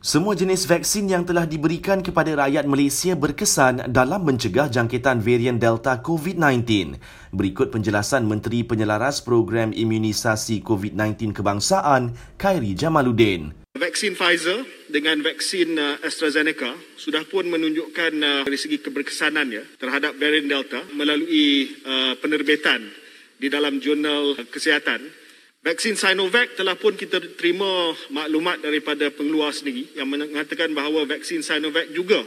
Semua jenis vaksin yang telah diberikan kepada rakyat Malaysia berkesan dalam mencegah jangkitan varian Delta COVID-19. Berikut penjelasan Menteri Penyelaras Program Imunisasi COVID-19 Kebangsaan, Khairi Jamaluddin. Vaksin Pfizer dengan vaksin uh, AstraZeneca sudah pun menunjukkan uh, dari segi keberkesanannya terhadap varian Delta melalui uh, penerbitan di dalam jurnal kesihatan Vaksin Sinovac telah pun kita terima maklumat daripada pengeluar sendiri yang mengatakan bahawa vaksin Sinovac juga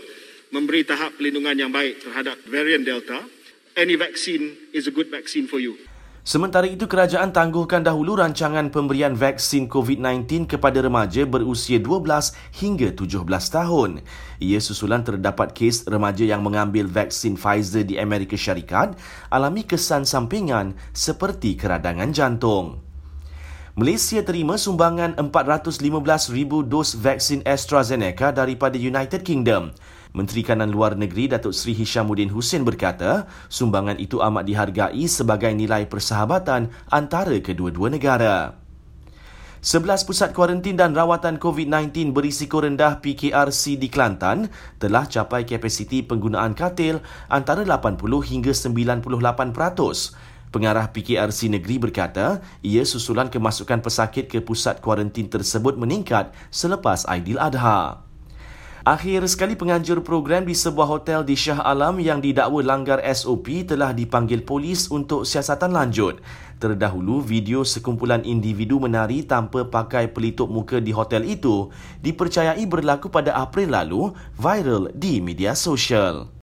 memberi tahap pelindungan yang baik terhadap varian Delta. Any vaccine is a good vaccine for you. Sementara itu, kerajaan tangguhkan dahulu rancangan pemberian vaksin COVID-19 kepada remaja berusia 12 hingga 17 tahun. Ia susulan terdapat kes remaja yang mengambil vaksin Pfizer di Amerika Syarikat alami kesan sampingan seperti keradangan jantung. Malaysia terima sumbangan 415,000 dos vaksin AstraZeneca daripada United Kingdom. Menteri Kanan Luar Negeri Datuk Seri Hishamuddin Hussein berkata, sumbangan itu amat dihargai sebagai nilai persahabatan antara kedua-dua negara. Sebelas pusat kuarantin dan rawatan COVID-19 berisiko rendah PKRC di Kelantan telah capai kapasiti penggunaan katil antara 80 hingga 98%. Pengarah PKRC Negeri berkata, ia susulan kemasukan pesakit ke pusat kuarantin tersebut meningkat selepas Aidil Adha. Akhir sekali penganjur program di sebuah hotel di Shah Alam yang didakwa langgar SOP telah dipanggil polis untuk siasatan lanjut. Terdahulu, video sekumpulan individu menari tanpa pakai pelitup muka di hotel itu dipercayai berlaku pada April lalu viral di media sosial.